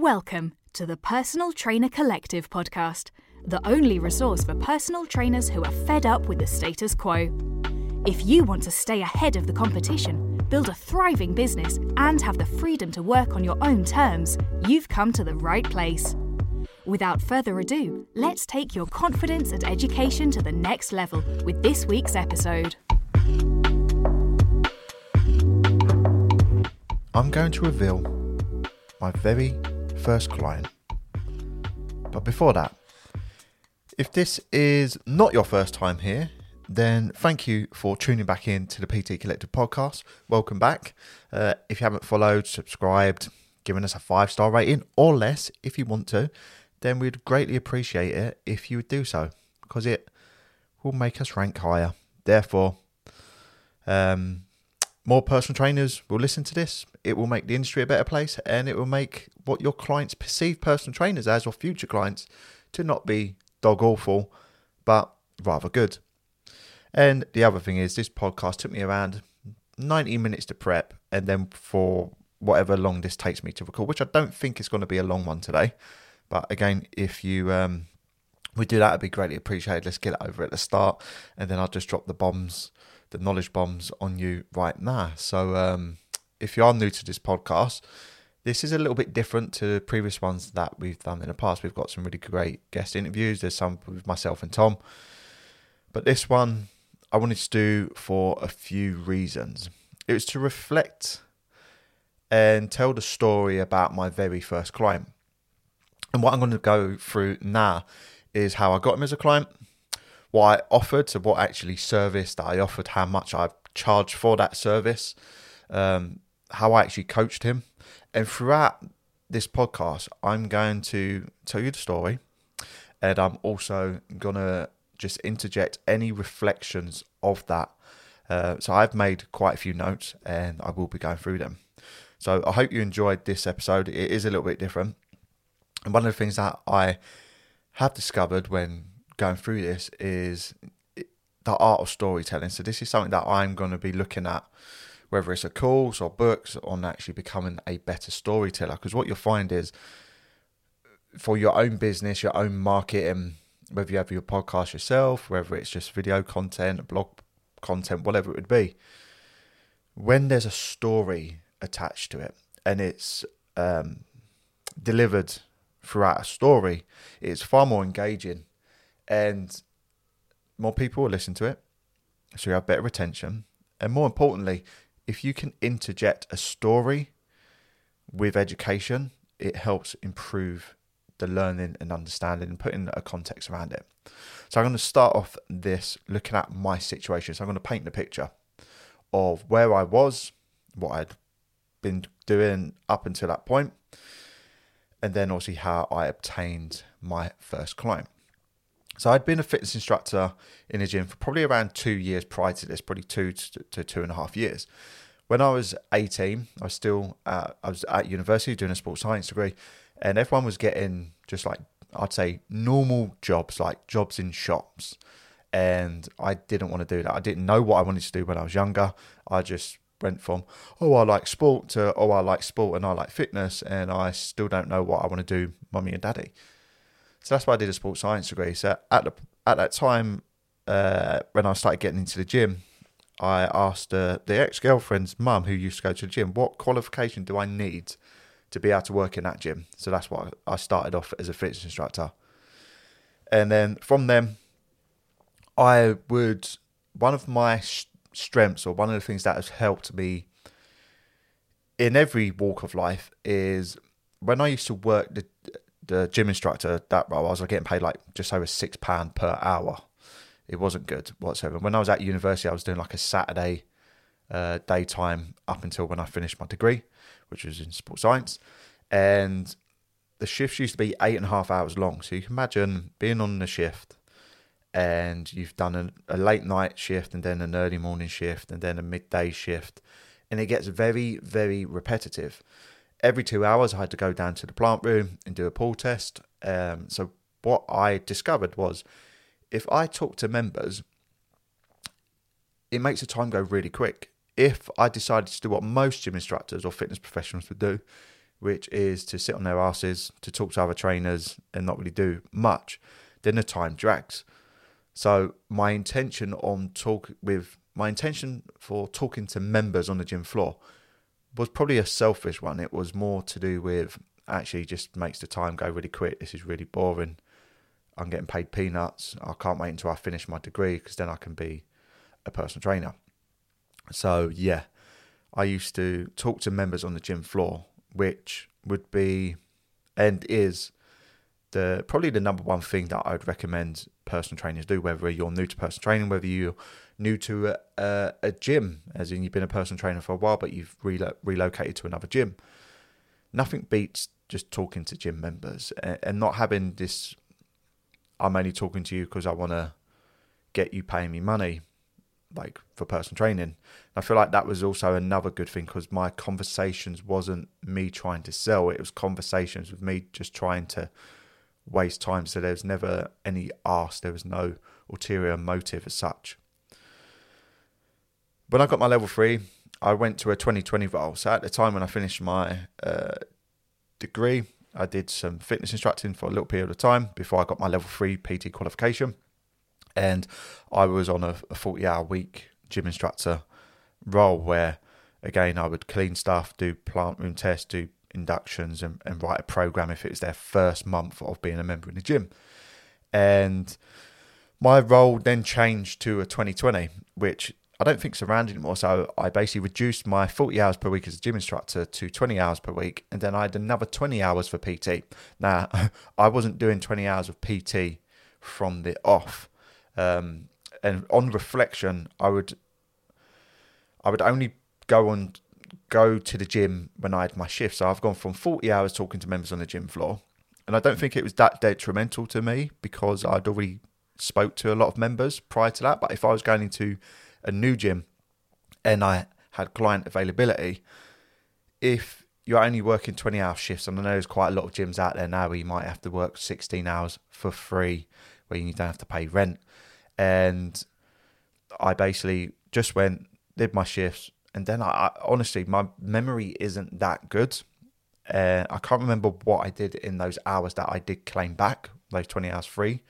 Welcome to the Personal Trainer Collective podcast, the only resource for personal trainers who are fed up with the status quo. If you want to stay ahead of the competition, build a thriving business, and have the freedom to work on your own terms, you've come to the right place. Without further ado, let's take your confidence and education to the next level with this week's episode. I'm going to reveal my very first client. But before that, if this is not your first time here, then thank you for tuning back in to the PT Collective podcast. Welcome back. Uh, if you haven't followed, subscribed, given us a five star rating or less if you want to, then we'd greatly appreciate it if you would do so because it will make us rank higher. Therefore, um, more personal trainers will listen to this. It will make the industry a better place and it will make what your clients perceive personal trainers as or future clients to not be dog awful, but rather good. And the other thing is, this podcast took me around 90 minutes to prep and then for whatever long this takes me to record, which I don't think is going to be a long one today. But again, if you um, we do that, it'd be greatly appreciated. Let's get it over at the start, and then I'll just drop the bombs, the knowledge bombs on you right now. So um, if you are new to this podcast, this is a little bit different to previous ones that we've done in the past. We've got some really great guest interviews. There's some with myself and Tom, but this one I wanted to do for a few reasons. It was to reflect and tell the story about my very first client. And what I'm going to go through now is how I got him as a client, what I offered, so what actually service that I offered, how much I charged for that service, um, how I actually coached him. And throughout this podcast, I'm going to tell you the story, and I'm also going to just interject any reflections of that. Uh, so I've made quite a few notes, and I will be going through them. So I hope you enjoyed this episode. It is a little bit different. And one of the things that I have discovered when going through this is the art of storytelling. So this is something that I'm going to be looking at, whether it's a course or books, on actually becoming a better storyteller. Because what you'll find is, for your own business, your own marketing, whether you have your podcast yourself, whether it's just video content, blog content, whatever it would be, when there's a story attached to it and it's um, delivered throughout a story, it's far more engaging and more people will listen to it. So you have better retention. And more importantly, if you can interject a story with education, it helps improve the learning and understanding and putting a context around it. So I'm going to start off this looking at my situation. So I'm going to paint the picture of where I was, what I'd been doing up until that point, and then obviously how I obtained my first client. So I'd been a fitness instructor in a gym for probably around two years prior to this, probably two to two and a half years. When I was 18, I was still I was at university doing a sports science degree, and everyone was getting just like I'd say normal jobs, like jobs in shops. And I didn't want to do that. I didn't know what I wanted to do when I was younger. I just went from oh I like sport to oh I like sport and I like fitness and I still don't know what I want to do, mummy and daddy. So that's why I did a sports science degree. So at the at that time, uh, when I started getting into the gym, I asked uh, the ex girlfriend's mum who used to go to the gym, what qualification do I need to be able to work in that gym? So that's why I started off as a fitness instructor. And then from them, I would one of my strengths or one of the things that has helped me in every walk of life is when I used to work the the gym instructor that role, I was getting paid like just over six pound per hour. It wasn't good whatsoever. When I was at university, I was doing like a Saturday uh, daytime up until when I finished my degree, which was in sports science, and the shifts used to be eight and a half hours long. So you can imagine being on the shift and you've done a, a, late night shift and then an early morning shift and then a midday shift and it gets very very repetitive every two hours i had to go down to the plant room and do a pull test um, so what i discovered was if i talk to members it makes the time go really quick if i decided to do what most gym instructors or fitness professionals would do which is to sit on their asses, to talk to other trainers and not really do much, then the time drags. So my intention on talk with my intention for talking to members on the gym floor was probably a selfish one. It was more to do with actually just makes the time go really quick. This is really boring. I'm getting paid peanuts. I can't wait until I finish my degree because then I can be a personal trainer. So yeah, I used to talk to members on the gym floor, which would be and is the probably the number one thing that I would recommend personal trainers do, whether you're new to personal training, whether you're new to a, a, gym, as in you've been a personal trainer for a while, but you've relo- relocated to another gym. Nothing beats just talking to gym members and, and not having this. I'm only talking to you because I want to get you paying me money, like for personal training. I feel like that was also another good thing because my conversations wasn't me trying to sell; it was conversations with me just trying to waste time. So there was never any ask, there was no ulterior motive as such. When I got my level three, I went to a 2020 role. So at the time when I finished my uh, degree, I did some fitness instructing for a little period of time before I got my level three PT qualification. And I was on a, a 40 hour week gym instructor role where, again, I would clean stuff, do plant room tests, do inductions and, and write a program if it was their first month of being a member in the gym. And my role then changed to a 2020, which I don't think is around anymore. So I basically reduced my 40 hours per week as a gym instructor to 20 hours per week. And then I had another 20 hours for PT. Now, I wasn't doing 20 hours of PT from the off. Um, and on reflection, I would I would only go on go to the gym when I had my shift. So I've gone from 40 hours talking to members on the gym floor. And I don't think it was that detrimental to me because I'd already spoke to a lot of members prior to that. But if I was going into a new gym and I had client availability, if you're only working 20 hour shifts, and I know there's quite a lot of gyms out there now where you might have to work 16 hours for free, where you don't have to pay rent. And I basically just went, did my shifts, and then I, I honestly my memory isn't that good. Uh, I can't remember what I did in those hours that I did claim back, those 20 hours free.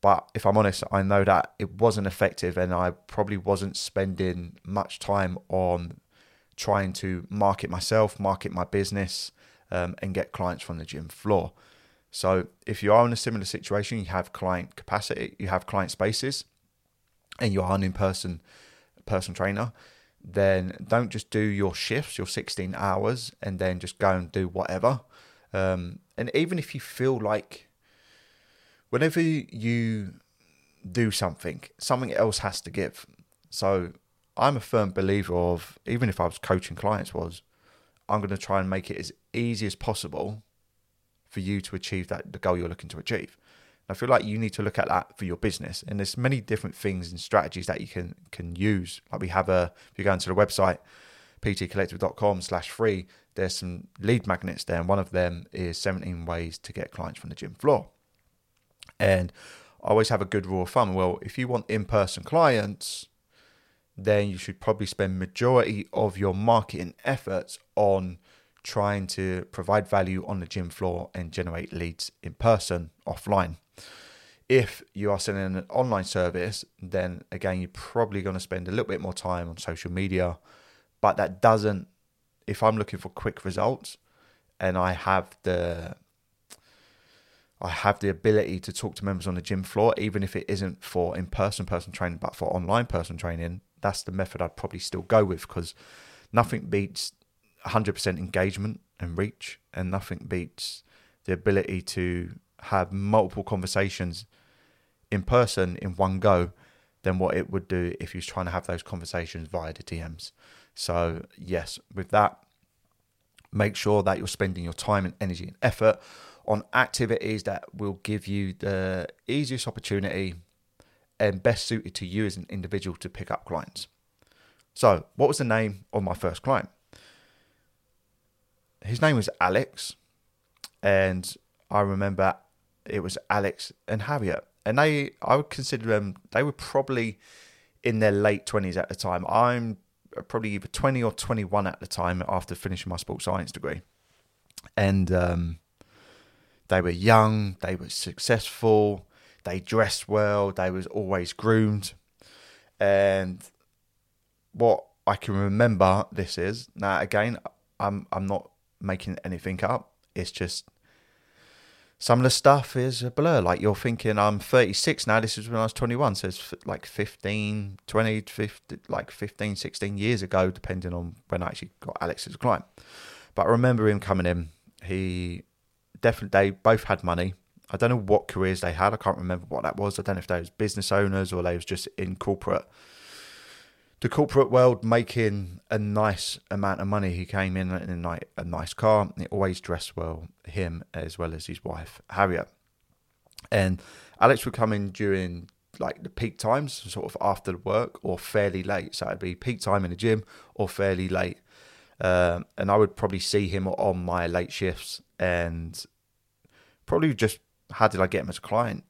But if I'm honest, I know that it wasn't effective and I probably wasn't spending much time on trying to market myself, market my business, um, and get clients from the gym floor. So if you are in a similar situation, you have client capacity, you have client spaces, and you are an in person personal trainer, then don't just do your shifts, your 16 hours, and then just go and do whatever. Um, and even if you feel like whenever you do something, something else has to give. So I'm a firm believer of even if I was coaching clients was I'm going to try and make it as easy as possible for you to achieve that the goal you're looking to achieve. I feel like you need to look at that for your business. And there's many different things and strategies that you can can use. Like we have a if you go into the website ptcollective.com slash free, there's some lead magnets there, and one of them is 17 ways to get clients from the gym floor. And I always have a good rule of thumb. Well, if you want in-person clients, then you should probably spend majority of your marketing efforts on trying to provide value on the gym floor and generate leads in person offline. If you are selling an online service, then again, you're probably going to spend a little bit more time on social media, but that doesn't, if I'm looking for quick results and I have the I have the ability to talk to members on the gym floor, even if it isn't for in person person training, but for online person training, that's the method I'd probably still go with because nothing beats 100% engagement and reach, and nothing beats the ability to have multiple conversations in person in one go than what it would do if you was trying to have those conversations via the DMs. So, yes, with that, make sure that you're spending your time and energy and effort on activities that will give you the easiest opportunity and best suited to you as an individual to pick up clients. So, what was the name of my first client? his name was Alex, and I remember it was Alex and Harriet, and they I would consider them they were probably in their late twenties at the time. I'm probably either twenty or twenty one at the time after finishing my sports science degree. and um, they were young, they were successful, they dressed well, they was always groomed, and what I can remember this is now again I'm I'm not making anything up. It's just some of the stuff is a blur. Like you're thinking, I'm 36 now. This is when I was 21. So it's like 15, 20, 50, like 15, 16 years ago, depending on when I actually got Alex as a client. But I remember him coming in. He definitely, they both had money. I don't know what careers they had. I can't remember what that was. I don't know if they was business owners or they was just in corporate the corporate world making a nice amount of money. He came in in a, a nice car. He always dressed well, him as well as his wife, Harriet. And Alex would come in during like the peak times, sort of after work or fairly late. So it'd be peak time in the gym or fairly late. Um, and I would probably see him on my late shifts and probably just how did I get him as a client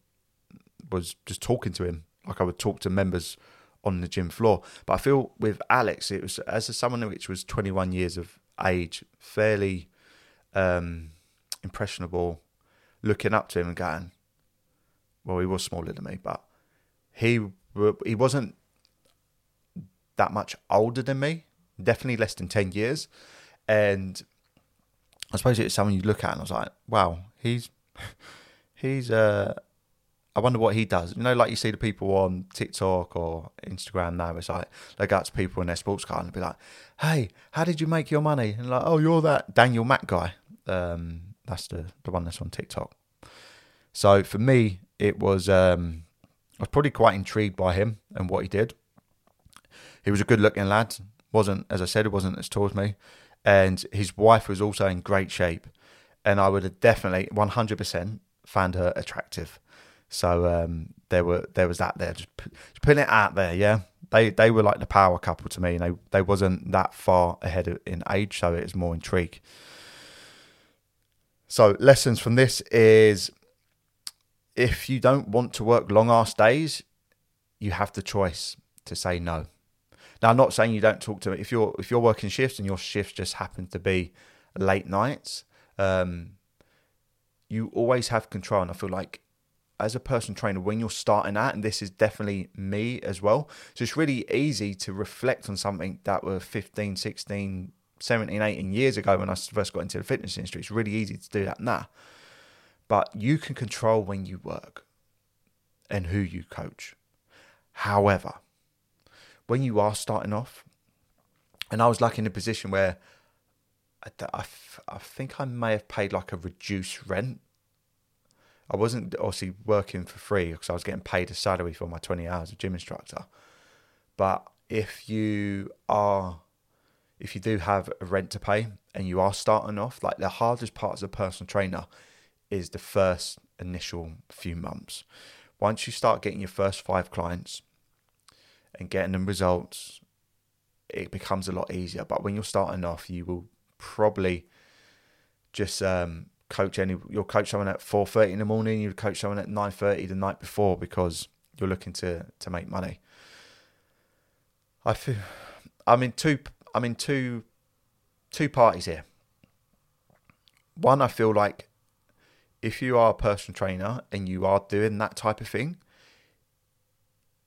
was just talking to him like I would talk to members on the gym floor. But I feel with Alex, it was as a, someone which was 21 years of age, fairly um, impressionable, looking up to him and going, well, he was smaller than me, but he he wasn't that much older than me, definitely less than 10 years. And I suppose it's someone you look at and I was like, wow, he's he's uh I wonder what he does. You know, like you see the people on TikTok or Instagram now, it's like they go out to people in their sports car and be like, "Hey, how did you make your money?" And like, "Oh, you're that Daniel Mac guy." Um, that's the the one that's on TikTok. So for me, it was um, I was probably quite intrigued by him and what he did. He was a good looking lad. wasn't as I said, it wasn't as tall as me, and his wife was also in great shape, and I would have definitely one hundred percent found her attractive. So um, there were there was that there, just, just putting it out there. Yeah, they they were like the power couple to me, and they they wasn't that far ahead of, in age, so it was more intrigue. So lessons from this is if you don't want to work long ass days, you have the choice to say no. Now, I'm not saying you don't talk to me if you're if you're working shifts and your shifts just happen to be late nights. Um, you always have control, and I feel like as a personal trainer when you're starting out, and this is definitely me as well. So it's really easy to reflect on something that were 15, 16, 17, 18 years ago when I first got into the fitness industry. It's really easy to do that now. But you can control when you work and who you coach. However, when you are starting off, and I was like in a position where I, I, I think I may have paid like a reduced rent I wasn't obviously working for free because I was getting paid a salary for my 20 hours of gym instructor. But if you are, if you do have a rent to pay and you are starting off, like the hardest part as a personal trainer is the first initial few months. Once you start getting your first five clients and getting them results, it becomes a lot easier. But when you're starting off, you will probably just um, coach any you'll coach someone at 4.30 in the morning you coach someone at 9.30 the night before because you're looking to to make money. I feel i'm in two i'm in two two parties here. One i feel like if you are a personal trainer and you are doing that type of thing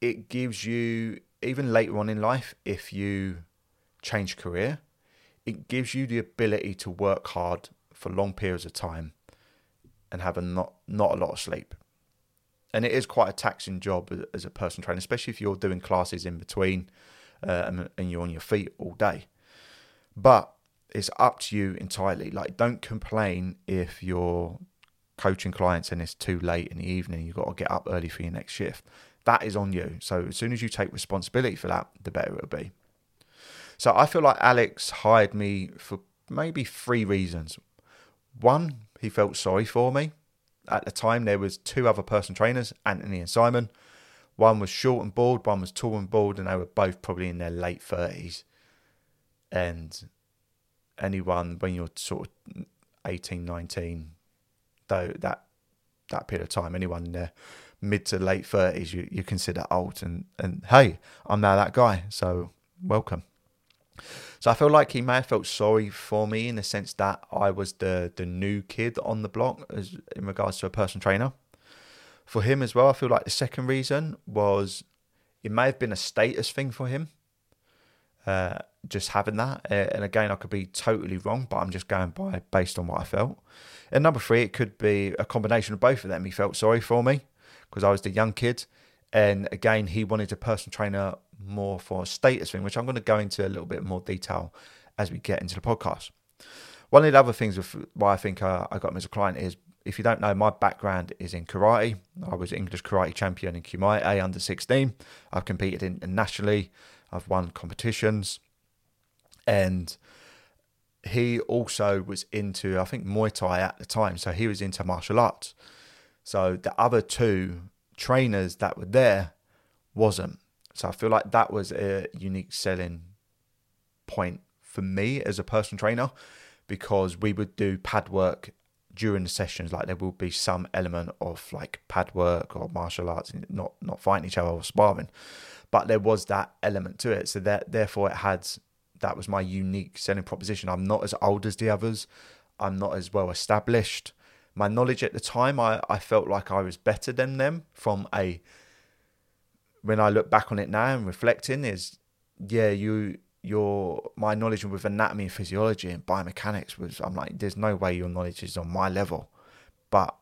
it gives you even later on in life if you change career it gives you the ability to work hard for long periods of time and have a not not a lot of sleep. And it is quite a taxing job as a personal trainer, especially if you're doing classes in between uh, and, and you're on your feet all day. But it's up to you entirely. Like, don't complain if you're coaching clients and it's too late in the evening. You've got to get up early for your next shift. That is on you. So as soon as you take responsibility for that, the better it'll be. So I feel like Alex hired me for maybe three reasons. One, he felt sorry for me. At the time, there was two other personal trainers, Anthony and Simon. One was short and bald, one was tall and bald, and they were both probably in their late thirties. And anyone when you're sort of 18, 19, though that that period of time, anyone in their mid to late thirties, you, you consider old. And and hey, I'm now that guy, so welcome. So I feel like he may have felt sorry for me in the sense that I was the the new kid on the block as in regards to a personal trainer. For him as well, I feel like the second reason was it may have been a status thing for him. Uh, just having that, and again, I could be totally wrong, but I'm just going by based on what I felt. And number three, it could be a combination of both of them. He felt sorry for me because I was the young kid, and again, he wanted a personal trainer more for a status thing, which I'm going to go into a little bit more detail as we get into the podcast. One of the other things with why I think uh, I got him as a client is if you don't know, my background is in karate. I was English karate champion in Kumite under 16. I've competed internationally. I've won competitions. And he also was into, I think, Muay Thai at the time. So he was into martial arts. So the other two trainers that were there wasn't. So I feel like that was a unique selling point for me as a personal trainer because we would do pad work during the sessions. Like there will be some element of like pad work or martial arts not not fighting each other or sparring but there was that element to it. So that therefore it had that was my unique selling proposition. I'm not as old as the others. I'm not as well established. My knowledge at the time i, I felt like i was better than them from a when i look back on it now and reflecting is yeah you your my knowledge with anatomy and physiology and biomechanics was I'm like, there's no way your knowledge is on my level. But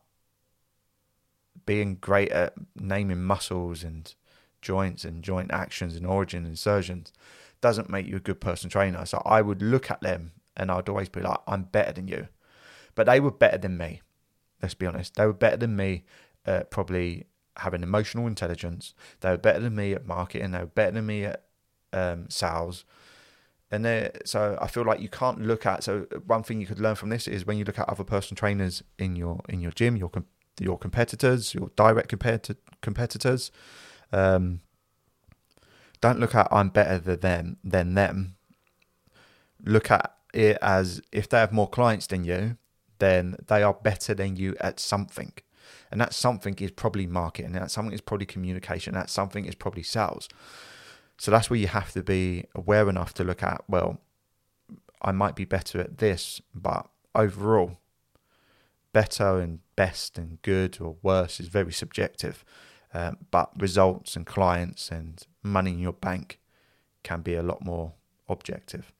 being great at naming muscles and joints and joint actions and origin and insertions doesn't make you a good person trainer. So I would look at them and I'd always be like, I'm better than you. But they were better than me. Let's be honest. They were better than me probably having emotional intelligence. They were better than me at marketing. They were better than me at um, sales and there so i feel like you can't look at so one thing you could learn from this is when you look at other personal trainers in your in your gym your your competitors your direct competi- competitors um, don't look at i'm better than them than them look at it as if they have more clients than you then they are better than you at something and that something is probably marketing that something is probably communication that something is probably sales so that's where you have to be aware enough to look at, well, I might be better at this, but overall, better and best and good or worse is very subjective. Um, but results and clients and money in your bank can be a lot more objective.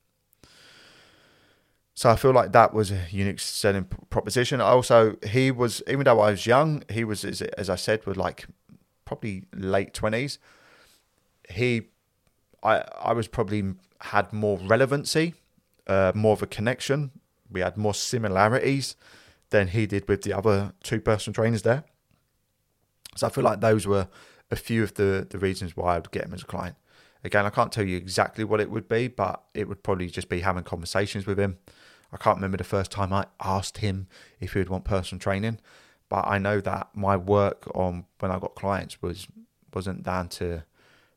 So I feel like that was a unique selling proposition. Also, he was even though I was young, he was as, as I said, was like probably late twenties. He I I was probably had more relevancy, uh, more of a connection. We had more similarities than he did with the other two personal trainers there. So I feel like those were a few of the the reasons why I would get him as a client. Again, I can't tell you exactly what it would be, but it would probably just be having conversations with him. I can't remember the first time I asked him if he would want personal training, but I know that my work on when I got clients was wasn't down to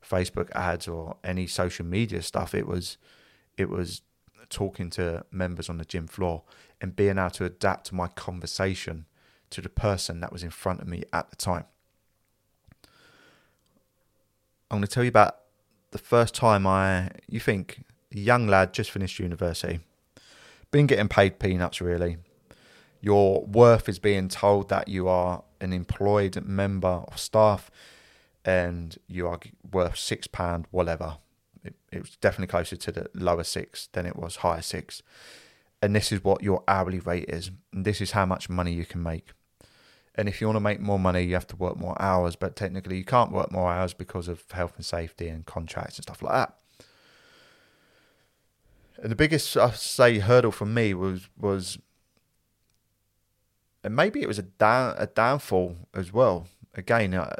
Facebook ads or any social media stuff. It was it was talking to members on the gym floor and being able to adapt my conversation to the person that was in front of me at the time. I'm going to tell you about the first time I, you think, young lad just finished university, been getting paid peanuts really. Your worth is being told that you are an employed member of staff and you are worth six pound whatever. It, it, was definitely closer to the lower six than it was higher six. And this is what your hourly rate is. And this is how much money you can make. And if you want to make more money, you have to work more hours. But technically, you can't work more hours because of health and safety and contracts and stuff like that. And the biggest, I say, hurdle for me was was, and maybe it was a down a downfall as well. Again, uh,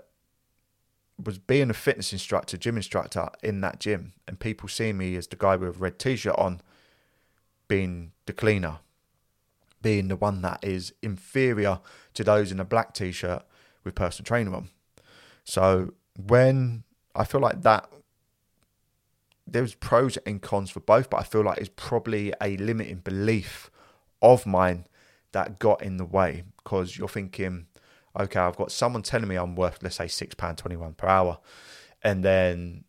was being a fitness instructor, gym instructor in that gym, and people seeing me as the guy with a red t-shirt on, being the cleaner, being the one that is inferior to those in a black t-shirt with personal trainer on. So when I feel like that, there's pros and cons for both, but I feel like it's probably a limiting belief of mine that got in the way because you're thinking okay, I've got someone telling me I'm worth, let's say, £6.21 per hour. And then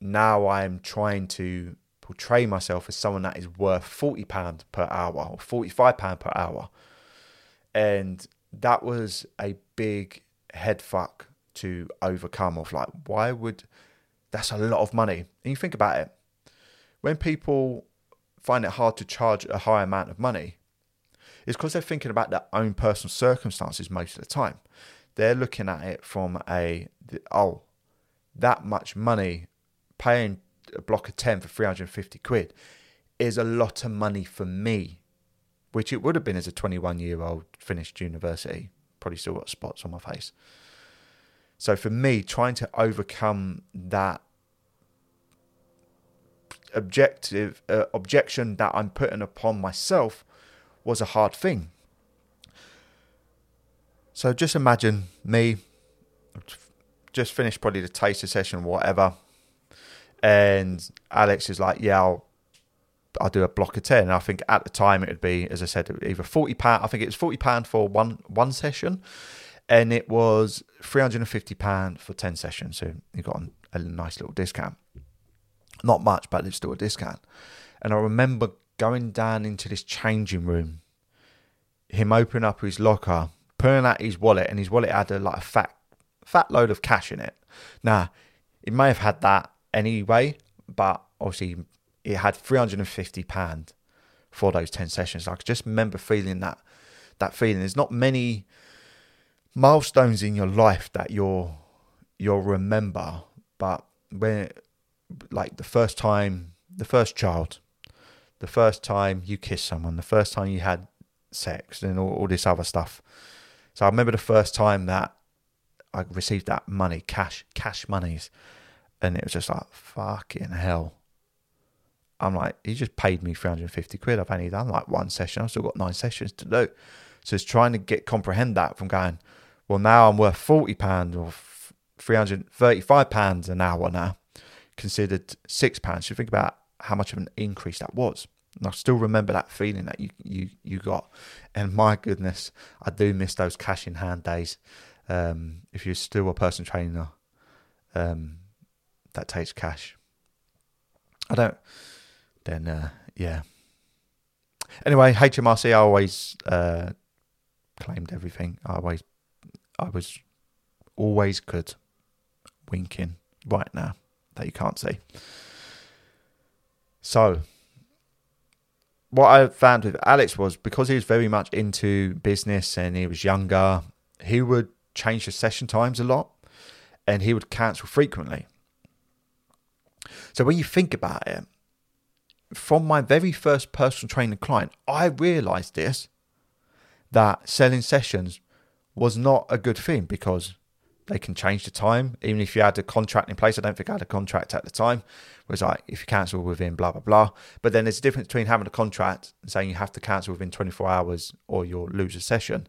now I'm trying to portray myself as someone that is worth forty pound per hour or forty five pound per hour, and that was a big head fuck to overcome. Of like, why would that's a lot of money? And you think about it, when people find it hard to charge a high amount of money, it's because they're thinking about their own personal circumstances most of the time. They're looking at it from a oh, that much money, paying a block of ten for three hundred and fifty quid, is a lot of money for me, which it would have been as a twenty-one year old finished university. Probably still got spots on my face. So for me, trying to overcome that objective uh, objection that I'm putting upon myself was a hard thing. So just imagine me, just finished probably the taster session, whatever, and Alex is like, "Yeah, I'll, I'll do a block of 10. And I think at the time it would be, as I said, either forty pound. I think it was forty pound for one one session, and it was three hundred and fifty pound for ten sessions. So you got a nice little discount. Not much, but it's still a discount. And I remember going down into this changing room, him opening up his locker, pulling out his wallet, and his wallet had a like a fat fat load of cash in it. Now, it may have had that anyway, but obviously it had three hundred and fifty pound for those ten sessions. I just remember feeling that that feeling. There's not many milestones in your life that you'll you'll remember, but when like the first time, the first child, the first time you kissed someone, the first time you had sex, and all, all this other stuff. So I remember the first time that I received that money, cash, cash monies, and it was just like fucking hell. I'm like, he just paid me 350 quid. I've only done like one session. I've still got nine sessions to do. So it's trying to get comprehend that from going, well, now I'm worth 40 pounds or 335 pounds an hour now considered six pounds. You think about how much of an increase that was. And I still remember that feeling that you you you got. And my goodness, I do miss those cash in hand days. Um, if you're still a person trainer um, that takes cash, I don't. Then uh, yeah. Anyway, HMRC, I always uh, claimed everything. I always, I was always good. Winking right now that you can't see. So, what I found with Alex was because he was very much into business and he was younger, he would change the session times a lot and he would cancel frequently. So, when you think about it, from my very first personal training client, I realized this that selling sessions was not a good thing because they can change the time. Even if you had a contract in place, I don't think I had a contract at the time. It was like if you cancel within blah blah blah. But then there's a difference between having a contract and saying you have to cancel within 24 hours or you'll lose a session,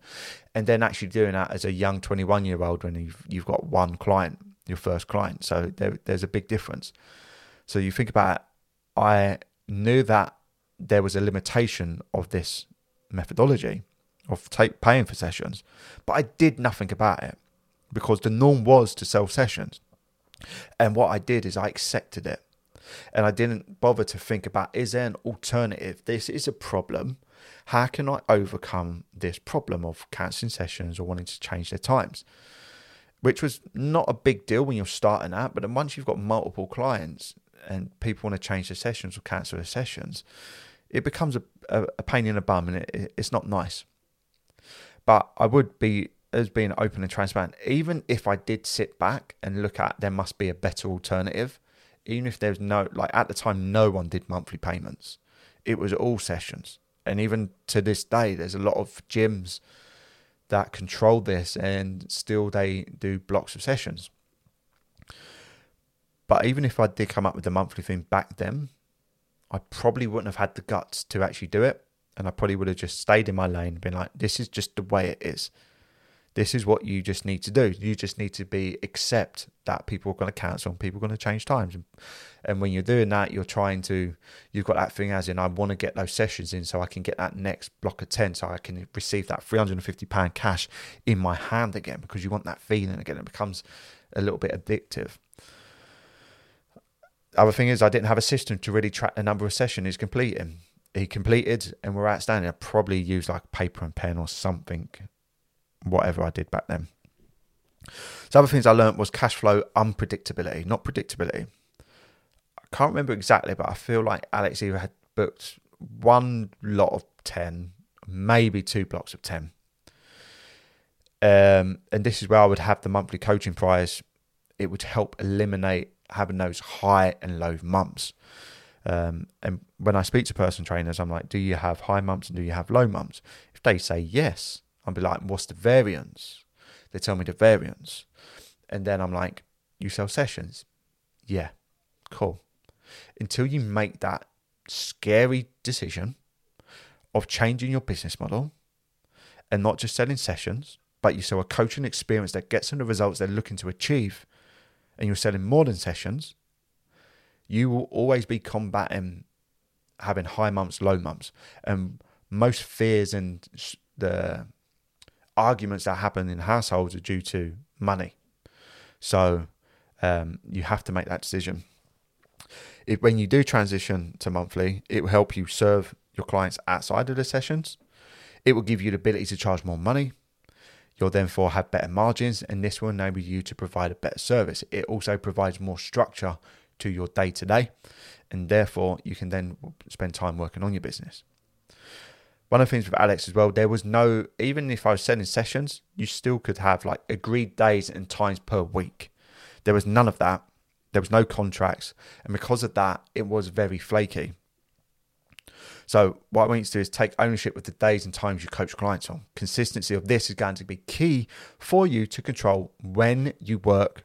and then actually doing that as a young 21 year old when you've you've got one client, your first client. So there, there's a big difference. So you think about, it, I knew that there was a limitation of this methodology of take, paying for sessions, but I did nothing about it because the norm was to sell sessions. And what I did is I accepted it. And I didn't bother to think about is there an alternative? This is a problem. How can I overcome this problem of cancelling sessions or wanting to change their times? Which was not a big deal when you're starting out, but once you've got multiple clients and people want to change their sessions or cancel their sessions, it becomes a, a, a pain in the bum and it, it's not nice. But I would be as being open and transparent, even if I did sit back and look at there must be a better alternative, even if there's no like at the time no one did monthly payments. It was all sessions. And even to this day there's a lot of gyms that control this and still they do blocks of sessions. But even if I did come up with the monthly thing back then, I probably wouldn't have had the guts to actually do it. And I probably would have just stayed in my lane been like, this is just the way it is. This is what you just need to do. You just need to be accept that people are going to cancel and people are going to change times. And, and when you're doing that, you're trying to, you've got that thing as in, I want to get those sessions in so I can get that next block of 10 so I can receive that £350 cash in my hand again because you want that feeling again. It becomes a little bit addictive. Other thing is, I didn't have a system to really track the number of sessions he's completing. He completed and were outstanding. I probably used like paper and pen or something, whatever I did back then. So other things I learned was cash flow unpredictability, not predictability. I can't remember exactly, but I feel like Alex either had booked one lot of 10, maybe two blocks of 10. Um, and this is where I would have the monthly coaching prize. It would help eliminate having those high and low months. Um, and when I speak to personal trainers, I'm like, do you have high months and do you have low months? If they say yes, I'll be like, what's the variance? They tell me the variance. And then I'm like, you sell sessions? Yeah, cool. Until you make that scary decision of changing your business model and not just selling sessions, but you sell a coaching experience that gets them the results they're looking to achieve, and you're selling more than sessions, you will always be combating having high months, low months. And most fears and the arguments that happen in households are due to money. So um, you have to make that decision. If, when you do transition to monthly, it will help you serve your clients outside of the sessions. It will give you the ability to charge more money. You'll therefore have better margins, and this will enable you to provide a better service. It also provides more structure to your day to day, and therefore you can then spend time working on your business. One of the things with Alex as well, there was no, even if I was selling sessions, you still could have like agreed days and times per week. There was none of that. There was no contracts. And because of that, it was very flaky. So what I want you to do is take ownership of the days and times you coach clients on. Consistency of this is going to be key for you to control when you work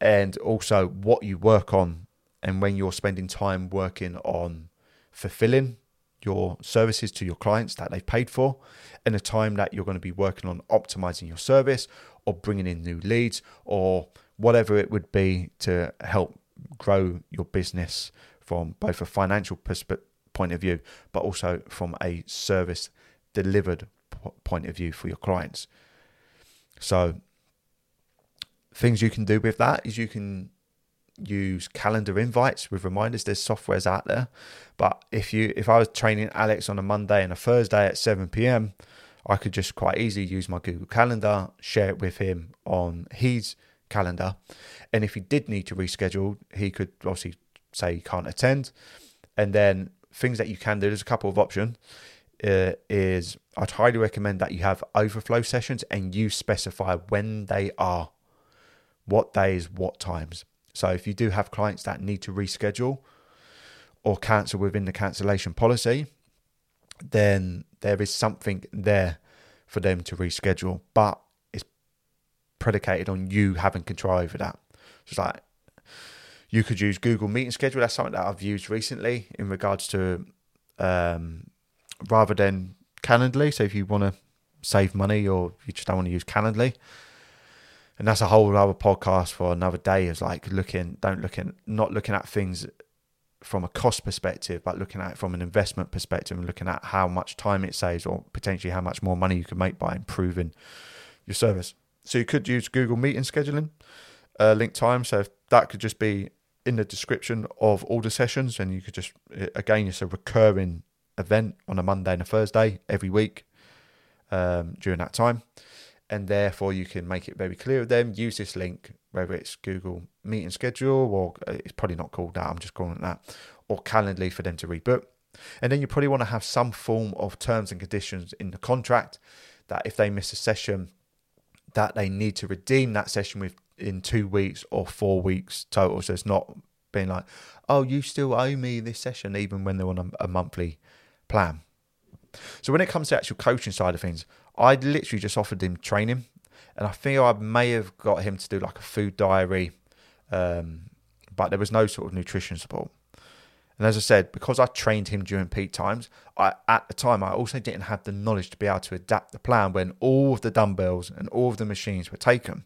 and also what you work on and when you're spending time working on fulfilling your services to your clients that they've paid for and the time that you're going to be working on optimizing your service or bringing in new leads or whatever it would be to help grow your business from both a financial perspective point of view, but also from a service delivered point of view for your clients. So things you can do with that is you can use calendar invites with reminders. There's softwares out there. But if you if i was training alex on a monday and a thursday at 7 p.m i could just quite easily use my google calendar share it with him on his calendar. And if he did need to reschedule he could obviously say he can't attend. And then things that you can do there's a couple of options uh, is i'd highly recommend that you have overflow sessions and you specify when they are what days, what times. So if you do have clients that need to reschedule or cancel within the cancellation policy, then there is something there for them to reschedule, but it's predicated on you having control over that. So it's like you could use Google Meeting Schedule. That's something that I've used recently in regards to um, rather than Calendly. So if you want to save money or you just don't want to use Calendly, and that's a whole other podcast for another day is like looking don't looking not looking at things from a cost perspective but looking at it from an investment perspective and looking at how much time it saves or potentially how much more money you can make by improving your service so you could use google meeting scheduling uh, link time so that could just be in the description of all the sessions and you could just again it's a recurring event on a monday and a thursday every week um, during that time and therefore you can make it very clear with them. Use this link, whether it's Google Meeting Schedule or uh, it's probably not called that. I'm just calling it that, or Calendly for them to rebook. And then you probably want to have some form of terms and conditions in the contract that if they miss a session, that they need to redeem that session with in two weeks or four weeks total. So it's not being like, oh, you still owe me this session, even when they're on a, a monthly plan. So when it comes to actual coaching side of things, I literally just offered him training, and I think I may have got him to do like a food diary, um, but there was no sort of nutrition support. And as I said, because I trained him during peak times, I at the time I also didn't have the knowledge to be able to adapt the plan when all of the dumbbells and all of the machines were taken.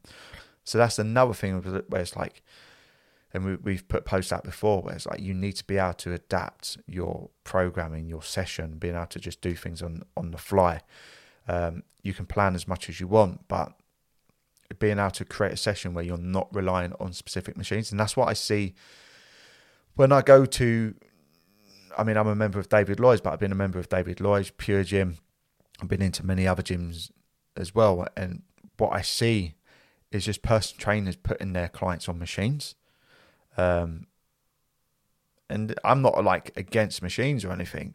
So that's another thing where it's like, and we, have put posts out before where it's like you need to be able to adapt your programming, your session, being able to just do things on on the fly. Um, you can plan as much as you want, but being able to create a session where you're not relying on specific machines, and that's what I see when I go to, I mean, I'm a member of David Lloyd's, but I've been a member of David Lloyd's, Pure Gym. I've been into many other gyms as well. And what I see is just personal trainers putting their clients on machines. Um, and I'm not like against machines or anything,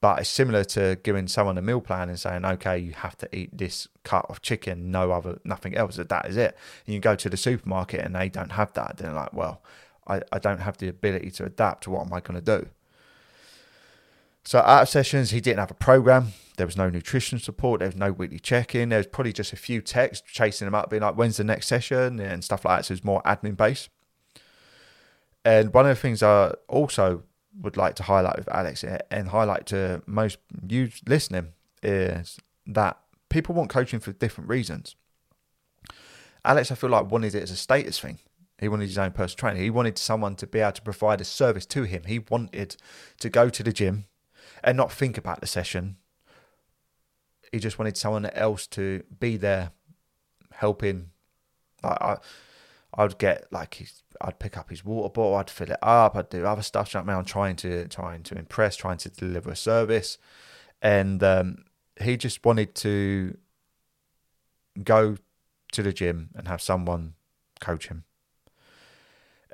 but it's similar to giving someone a meal plan and saying, okay, you have to eat this cut of chicken, no other, nothing else. That that is it. And you go to the supermarket and they don't have that. They're like, well, I, I don't have the ability to adapt. What am I going to do? So out of sessions, he didn't have a program. There was no nutrition support. There was no weekly check-in. There was probably just a few texts chasing him up, being like, "When's the next session?" and stuff like that. So it was more admin based. And one of the things I also would like to highlight with Alex and highlight to most you listening is that people want coaching for different reasons. Alex, I feel like wanted it as a status thing. He wanted his own personal trainer. He wanted someone to be able to provide a service to him. He wanted to go to the gym and not think about the session. He just wanted someone else to be there, helping. Like I, I'd get like his, I'd pick up his water bottle, I'd fill it up, I'd do other stuff. You know I am trying to trying to impress, trying to deliver a service, and um, he just wanted to go to the gym and have someone coach him.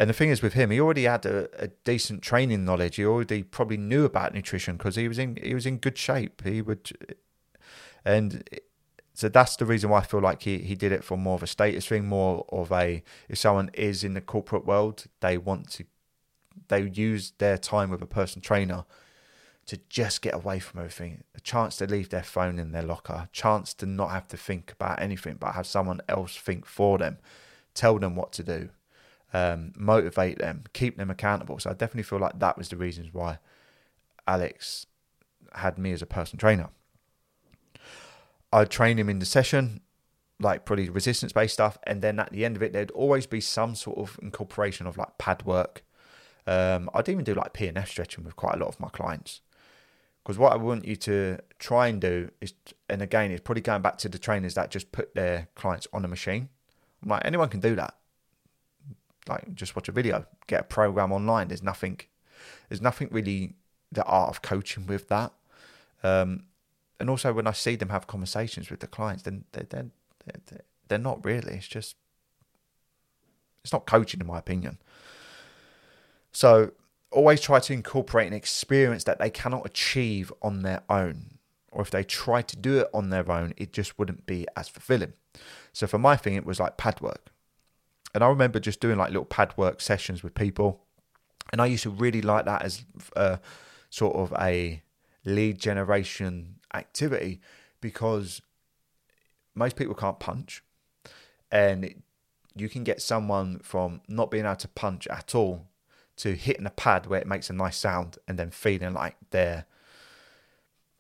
And the thing is with him, he already had a, a decent training knowledge. He already probably knew about nutrition because he was in he was in good shape. He would, and so that's the reason why I feel like he, he did it for more of a status thing, more of a if someone is in the corporate world, they want to they use their time with a personal trainer to just get away from everything. A chance to leave their phone in their locker, a chance to not have to think about anything, but have someone else think for them, tell them what to do, um, motivate them, keep them accountable. So I definitely feel like that was the reasons why Alex had me as a personal trainer. I'd train him in the session, like probably resistance based stuff, and then at the end of it, there'd always be some sort of incorporation of like pad work. Um, I'd even do like PNF stretching with quite a lot of my clients. Because what I want you to try and do is, and again, it's probably going back to the trainers that just put their clients on a machine. I'm like, anyone can do that. Like, just watch a video, get a program online. There's nothing, there's nothing really the art of coaching with that. Um, and also when I see them have conversations with the clients, then they're, they're, they're, they're not really. It's just, it's not coaching, in my opinion. So always try to incorporate an experience that they cannot achieve on their own. Or if they try to do it on their own, it just wouldn't be as fulfilling. So for my thing, it was like pad work. And I remember just doing like little pad work sessions with people. And I used to really like that as uh, sort of a lead generation activity because most people can't punch and you can get someone from not being able to punch at all to hitting a pad where it makes a nice sound and then feeling like they're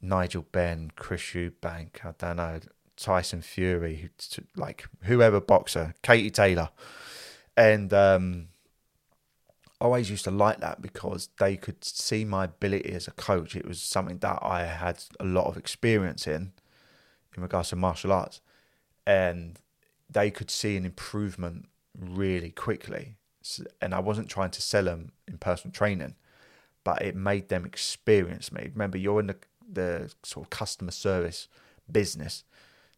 Nigel Benn, Chris Eubank, I don't know, Tyson Fury, like whoever boxer, Katie Taylor. And um, always used to like that because they could see my ability as a coach. It was something that I had a lot of experience in, in regards to martial arts, and they could see an improvement really quickly. And I wasn't trying to sell them in personal training, but it made them experience me. Remember, you're in the the sort of customer service business.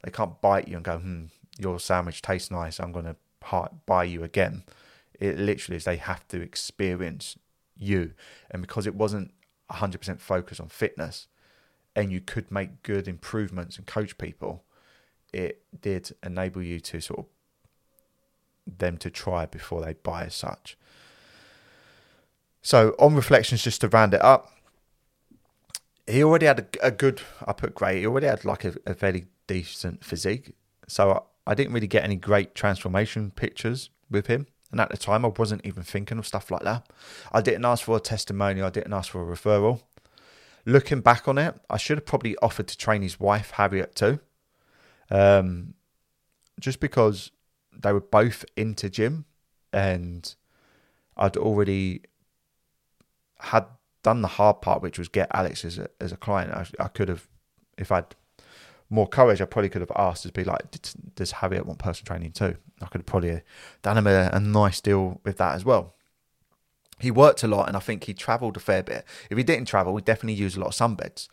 They can't bite you and go, "Hmm, your sandwich tastes nice. I'm going to buy you again." It literally is they have to experience you. And because it wasn't 100% focused on fitness and you could make good improvements and coach people, it did enable you to sort of them to try before they buy as such. So on reflections, just to round it up, he already had a, a good. I put great. He already had like a, a fairly decent physique. So I, I, didn't really get any great transformation pictures with him. And at the time, I wasn't even thinking of stuff like that. I didn't ask for a testimonial, I didn't ask for a referral. Looking back on it, I should have probably offered to train his wife, Harriet, too. Um, just because they were both into gym and I'd already had done the hard part, which was get Alex as a, as a client. I, I could have, if I'd more courage, I probably could have asked to be like, does Harriet want personal training too? I could have probably uh, done him a, a nice deal with that as well. he worked a lot and I think he travelled a fair bit. If he didn't travel, he definitely used a lot of sunbeds.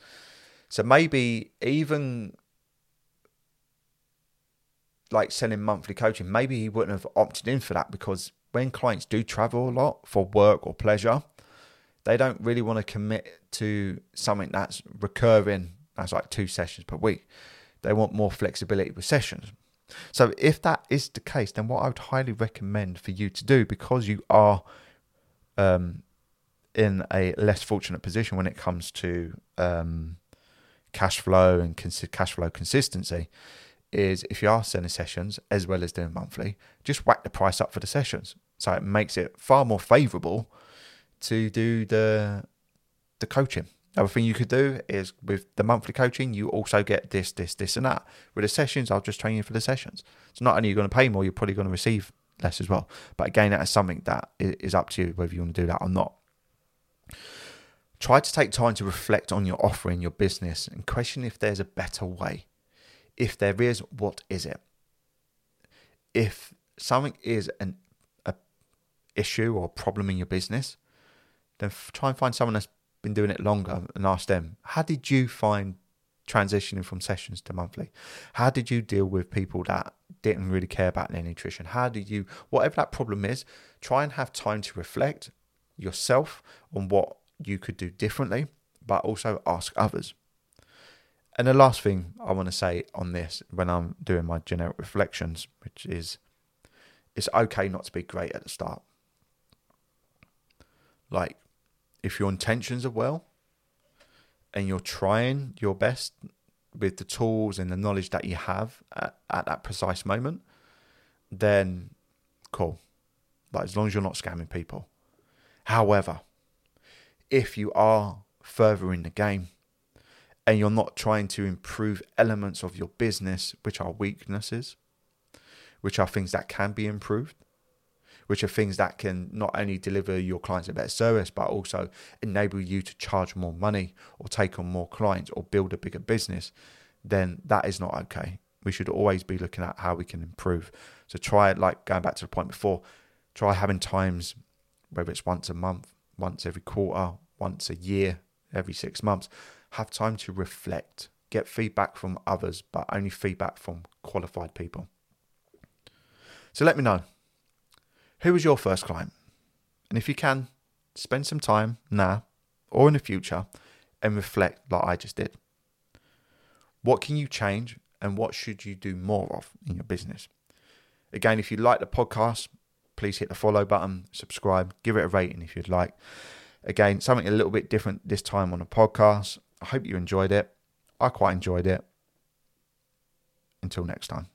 So maybe even like selling monthly coaching, maybe he wouldn't have opted in for that because when clients do travel a lot for work or pleasure, they don't really want to commit to something that's recurring, that's like two sessions per week. They want more flexibility with sessions. So if that is the case, then what I would highly recommend for you to do, because you are um, in a less fortunate position when it comes to um, cash flow and cons- cash flow consistency, is if you are selling sessions as well as doing monthly, just whack the price up for the sessions. So it makes it far more favourable to do the the coaching. Other thing you could do is with the monthly coaching, you also get this, this, this, and that. With the sessions, I'll just train you for the sessions. So not only are going to pay more, you're probably going to receive less as well. But again, that is something that is up to you whether you want to do that or not. Try to take time to reflect on your offer in your business and question if there's a better way. If there is, what is it? If something is an issue or problem in your business, then try and find someone that's been doing it longer and ask them, how did you find transitioning from sessions to monthly? How did you deal with people that didn't really care about their nutrition? How did you, whatever that problem is, try and have time to reflect yourself on what you could do differently, but also ask others. And the last thing I want to say on this when I'm doing my generic reflections, which is it's okay not to be great at the start. Like, if your intentions are well and you're trying your best with the tools and the knowledge that you have at, at that precise moment, then cool. Like as long as you're not scamming people. However, if you are further in the game and you're not trying to improve elements of your business which are weaknesses, which are things that can be improved, which are things that can not only deliver your clients a better service, but also enable you to charge more money or take on more clients or build a bigger business, then that is not okay. We should always be looking at how we can improve. So try it, like going back to the point before, try having times, whether it's once a month, once every quarter, once a year, every six months, have time to reflect, get feedback from others, but only feedback from qualified people. So let me know who was your first client? And if you can, spend some time now or in the future and reflect like I just did. What can you change and what should you do more of in your business? Again, if you like the podcast, please hit the follow button, subscribe, give it a rating if you'd like. Again, something a little bit different this time on a podcast. I hope you enjoyed it. I quite enjoyed it. Until next time.